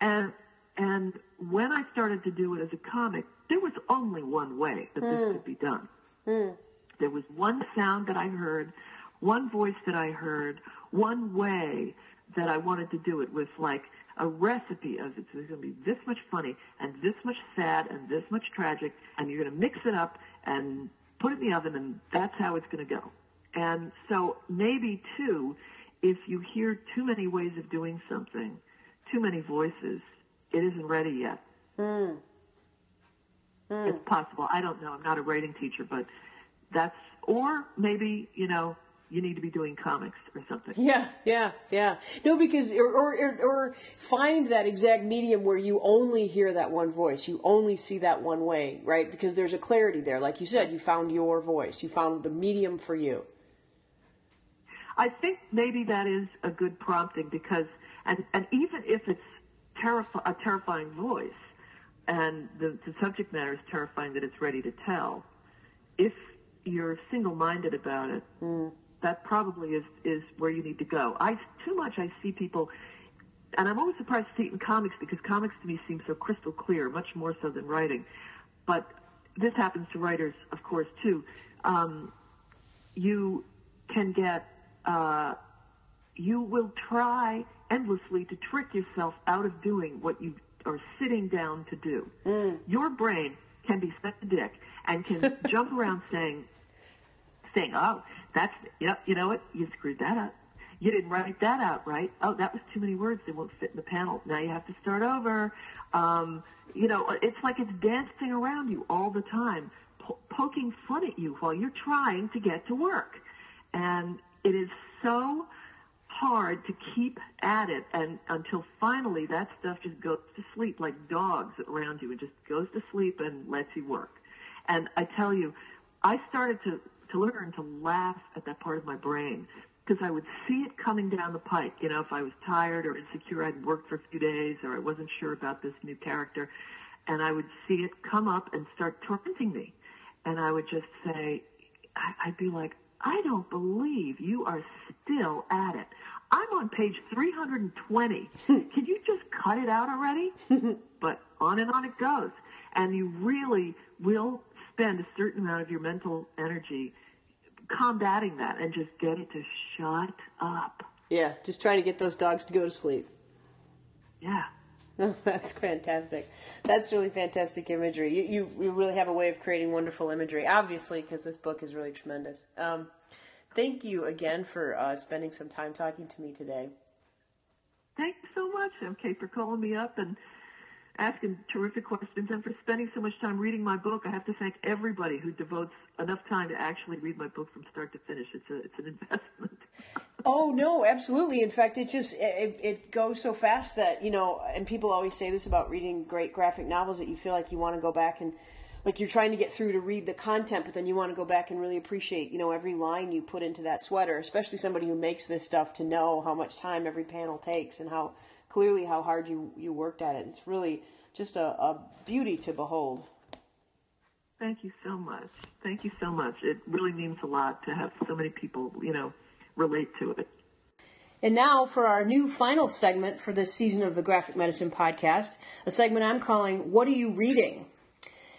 And, and when I started to do it as a comic, there was only one way that mm. this could be done. Mm. There was one sound that I heard, one voice that I heard, one way that I wanted to do it with like a recipe of it's going to be this much funny and this much sad and this much tragic, and you're going to mix it up and put it in the oven, and that's how it's going to go. And so maybe too, if you hear too many ways of doing something, too many voices, it isn't ready yet. Mm. Mm. It's possible. I don't know. I'm not a writing teacher, but that's or maybe you know you need to be doing comics or something. Yeah, yeah, yeah. No, because or, or or find that exact medium where you only hear that one voice, you only see that one way, right? Because there's a clarity there. Like you said, you found your voice, you found the medium for you. I think maybe that is a good prompting because, and and even if it's terrifi- a terrifying voice, and the, the subject matter is terrifying that it's ready to tell, if you're single-minded about it. Mm that probably is is where you need to go. I too much I see people, and I'm always surprised to see it in comics because comics to me seem so crystal clear, much more so than writing. But this happens to writers, of course, too. Um, you can get, uh, you will try endlessly to trick yourself out of doing what you are sitting down to do. Mm. Your brain can be set to dick and can jump around saying, saying, "Oh, that's you you know what? You screwed that up. You didn't write that out right. Oh, that was too many words. They won't fit in the panel. Now you have to start over. Um, you know, it's like it's dancing around you all the time, po- poking fun at you while you're trying to get to work, and it is so hard to keep at it and until finally that stuff just goes to sleep like dogs around you and just goes to sleep and lets you work. And I tell you, I started to to learn to laugh at that part of my brain because I would see it coming down the pike. You know, if I was tired or insecure, I'd worked for a few days or I wasn't sure about this new character, and I would see it come up and start tormenting me. And I would just say, I'd be like, I don't believe you are still at it. I'm on page 320. Can you just cut it out already? but on and on it goes. And you really will spend a certain amount of your mental energy combating that and just get it to shut up. Yeah, just trying to get those dogs to go to sleep. Yeah. Oh, that's fantastic. That's really fantastic imagery. You, you, you really have a way of creating wonderful imagery, obviously, because this book is really tremendous. Um, thank you again for uh, spending some time talking to me today. Thanks so much, MK, for calling me up and asking terrific questions and for spending so much time reading my book. I have to thank everybody who devotes enough time to actually read my book from start to finish. It's a it's an investment. oh no, absolutely. In fact, it just it, it goes so fast that you know, and people always say this about reading great graphic novels that you feel like you want to go back and like you're trying to get through to read the content, but then you want to go back and really appreciate, you know, every line you put into that sweater, especially somebody who makes this stuff to know how much time every panel takes and how clearly how hard you, you worked at it. It's really just a, a beauty to behold. Thank you so much. Thank you so much. It really means a lot to have so many people, you know, relate to it. And now for our new final segment for this season of the Graphic Medicine Podcast, a segment I'm calling What Are You Reading?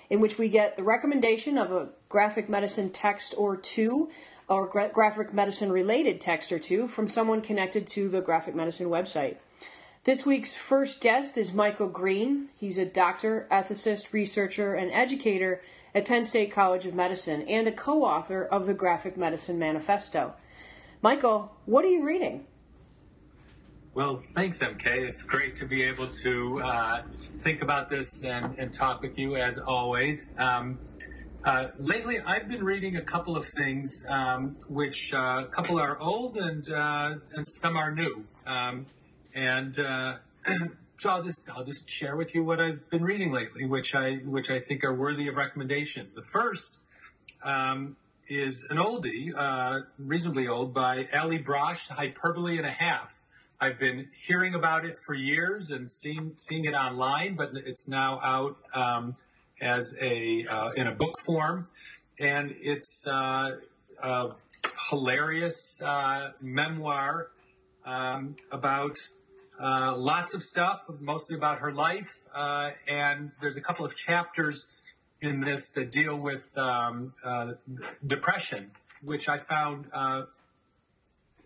In which we get the recommendation of a graphic medicine text or two, or gra- graphic medicine related text or two from someone connected to the graphic medicine website. This week's first guest is Michael Green. He's a doctor, ethicist, researcher, and educator at Penn State College of Medicine and a co author of the Graphic Medicine Manifesto. Michael, what are you reading? Well, thanks, MK. It's great to be able to uh, think about this and, and, talk with you as always. Um, uh, lately, I've been reading a couple of things, um, which uh, a couple are old and uh, and some are new. Um, and uh, so I'll just I'll just share with you what I've been reading lately, which I which I think are worthy of recommendation. The first um, is an oldie, uh, reasonably old, by Allie Brosh, Hyperbole and a Half. I've been hearing about it for years and seeing seeing it online, but it's now out um, as a uh, in a book form, and it's uh, a hilarious uh, memoir um, about uh, lots of stuff, mostly about her life, uh, and there's a couple of chapters in this that deal with um, uh, depression, which I found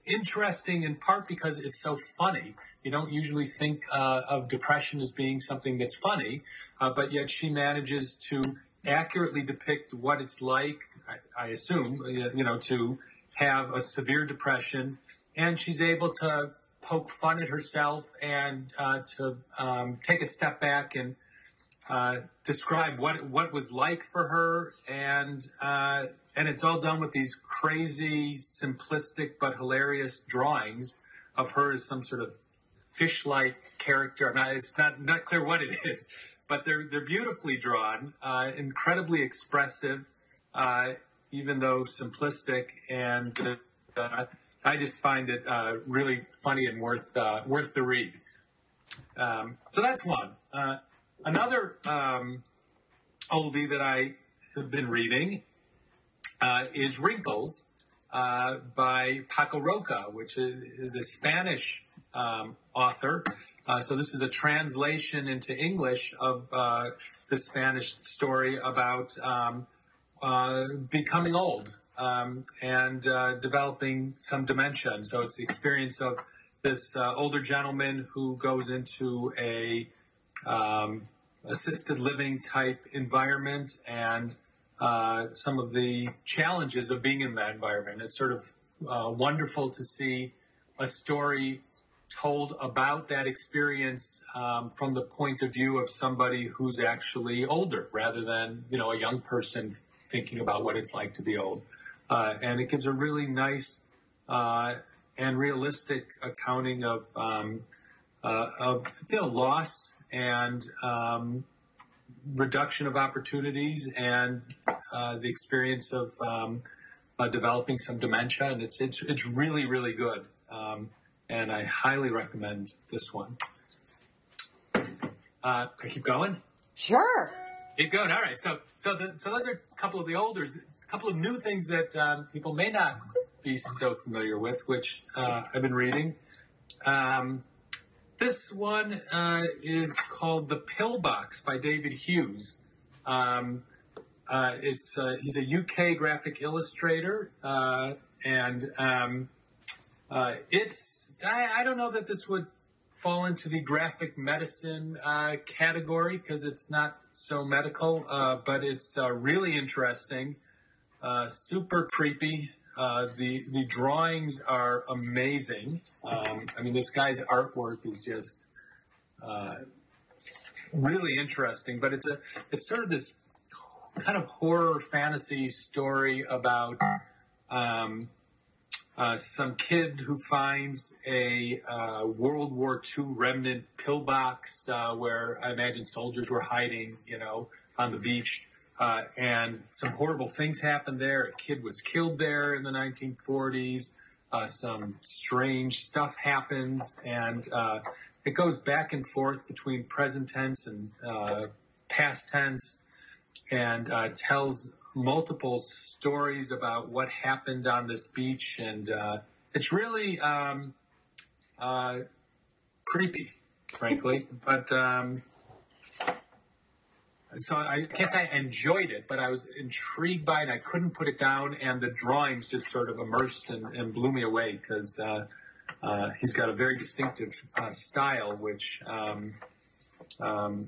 interesting in part because it's so funny. You don't usually think uh, of depression as being something that's funny, uh, but yet she manages to accurately depict what it's like, I, I assume, uh, you know, to have a severe depression. And she's able to poke fun at herself and uh, to um, take a step back and uh, describe what what was like for her, and uh, and it's all done with these crazy, simplistic but hilarious drawings of her as some sort of fish-like character. Not, it's not not clear what it is, but they're they're beautifully drawn, uh, incredibly expressive, uh, even though simplistic, and uh, I just find it really funny and worth worth the read. Um, so that's one. Another um, oldie that I have been reading uh, is Wrinkles uh, by Paco Roca, which is, a Spanish um, author. Uh, so this is a translation into English of uh, the Spanish story about um, uh, becoming old um, and uh, developing some dementia. And so it's the experience of this older gentleman who goes into a um, assisted living type environment and uh, some of the challenges of being in that environment. It's sort of uh, wonderful to see a story told about that experience um, from the point of view of somebody who's actually older rather than you know a young person thinking about what it's like to be old uh, and it gives a really nice uh, and realistic accounting of um, uh, of you know loss and um, reduction of opportunities and uh, the experience of um, uh, developing some dementia, and it's it's it's really really good, um, and I highly recommend this one. Uh, I keep going. Sure. Keep going. All right. So so the, so those are a couple of the olders. A couple of new things that um, people may not be so familiar with, which uh, I've been reading. Um, this one uh, is called The Pillbox by David Hughes. Um, uh, it's uh, he's a UK graphic illustrator, uh, and um, uh, it's I, I, don't know that this would fall into the graphic medicine category because it's not so medical, but it's really interesting, super creepy. Uh, the the drawings are amazing. Um, I mean, this guy's artwork is just uh, really interesting. But it's a it's sort of this kind of horror fantasy story about um, uh, some kid who finds a uh, World War II remnant pillbox uh, where I imagine soldiers were hiding, you know, on the beach. Uh, and some horrible things happened there. A kid was killed there in the 1940s. Uh, some strange stuff happens, and uh, it goes back and forth between present tense and uh, past tense, and uh, tells multiple stories about what happened on this beach. And uh, it's really um, creepy, frankly, but. Um, so I guess I enjoyed it, but I was intrigued by it. I couldn't put it down, and the drawings just sort of immersed and, and blew me away because uh, uh, he's got a very distinctive uh, style, which um, um,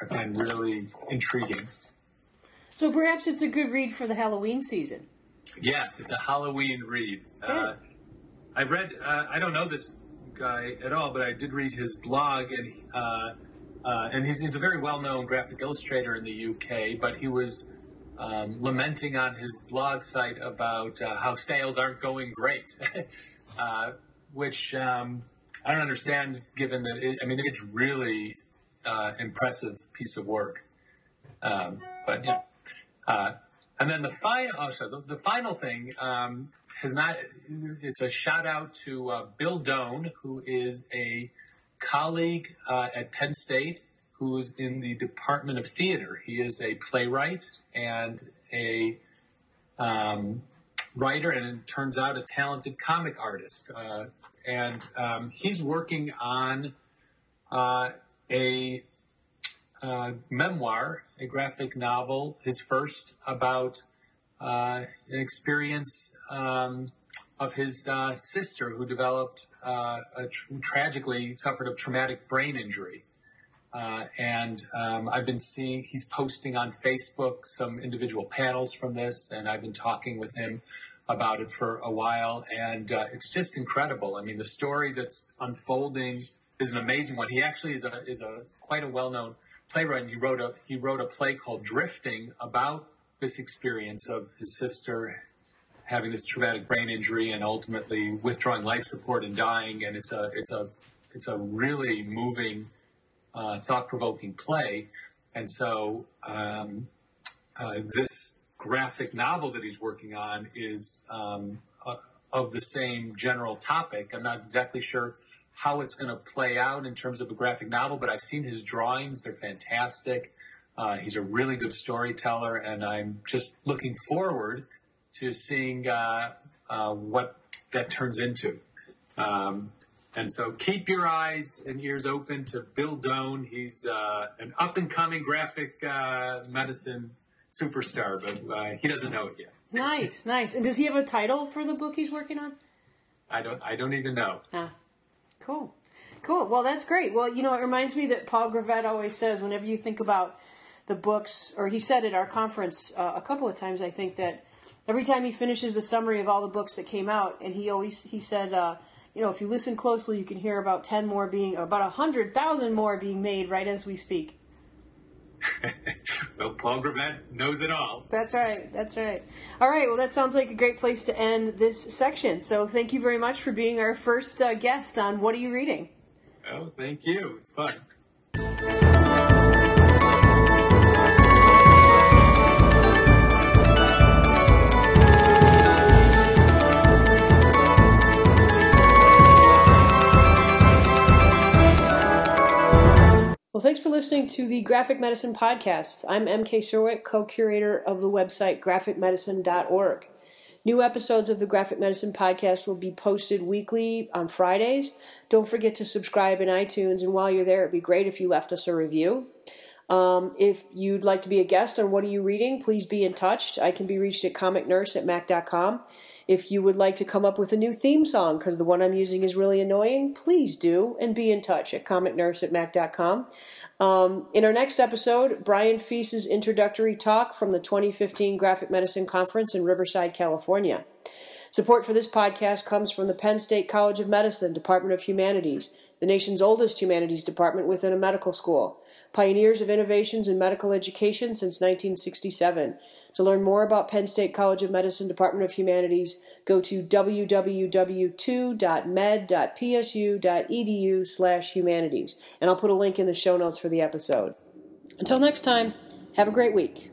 I find really intriguing. So perhaps it's a good read for the Halloween season. Yes, it's a Halloween read. Uh, I read. Uh, I don't know this guy at all, but I did read his blog, and uh, and he's, he's, a very well-known graphic illustrator in the UK, but he was um, lamenting on his blog site about uh, how sales aren't going great, uh, which um, I don't understand, given that it, I mean it's really uh, impressive piece of work. Um, but yeah, uh, and then the final, oh, sorry, the, the final thing um, has not. It's a shout out to uh, Bill Doan, who is a colleague uh, at Penn State, who is in the Department of Theater. He is a playwright and a um, writer, and it turns out a talented comic artist. Uh, and um, he's working on uh, a uh, memoir, a graphic novel, his first about uh, an experience um, of his uh, sister who developed uh, a who tragically suffered a traumatic brain injury. Uh, and um, I've been seeing he's posting on Facebook some individual panels from this, and I've been talking with him about it for a while, and uh, it's just incredible. I mean, the story that's unfolding is an amazing one. He actually is a is a quite a well known playwright, and he wrote a he wrote a play called Drifting about this experience of his sister having this traumatic brain injury and ultimately withdrawing life support and dying. And it's a it's a it's a really moving, uh, thought provoking play. And so um, uh, this graphic novel that he's working on is um, uh, of the same general topic. I'm not exactly sure how it's going to play out in terms of a graphic novel, but I've seen his drawings; they're fantastic. Uh, he's a really good storyteller, and I'm just looking forward to seeing uh, uh, what that turns into. Um, and so keep your eyes and ears open to Bill Doan. He's uh, an up and coming graphic uh, medicine superstar, but uh, he doesn't know it yet. Nice, nice. And does he have a title for the book he's working on? I don't. I don't even know. Ah, cool, cool. Well, that's great. Well, you know, it reminds me that Paul Gravett always says whenever you think about the books, or he said at our conference uh, a couple of times, I think that every time he finishes the summary of all the books that came out, and he always he said. Uh, you know, if you listen closely, you can hear about ten more being, about a hundred thousand more being made right as we speak. well, Paul Gravett knows it all. That's right. That's right. All right. Well, that sounds like a great place to end this section. So, thank you very much for being our first uh, guest on What Are You Reading? Oh, thank you. It's fun. Thanks for listening to the Graphic Medicine Podcast. I'm MK Czerwiec, co curator of the website graphicmedicine.org. New episodes of the Graphic Medicine Podcast will be posted weekly on Fridays. Don't forget to subscribe in iTunes, and while you're there, it'd be great if you left us a review. Um, if you'd like to be a guest on What Are You Reading, please be in touch. I can be reached at comicnurse at mac.com. If you would like to come up with a new theme song, because the one I'm using is really annoying, please do and be in touch at comicnurse at mac.com. Um, in our next episode, Brian Fies's introductory talk from the 2015 Graphic Medicine Conference in Riverside, California. Support for this podcast comes from the Penn State College of Medicine, Department of Humanities, the nation's oldest humanities department within a medical school pioneers of innovations in medical education since 1967. To learn more about Penn State College of Medicine Department of Humanities, go to www.2.med.psu.edu/humanities, and I'll put a link in the show notes for the episode. Until next time, have a great week.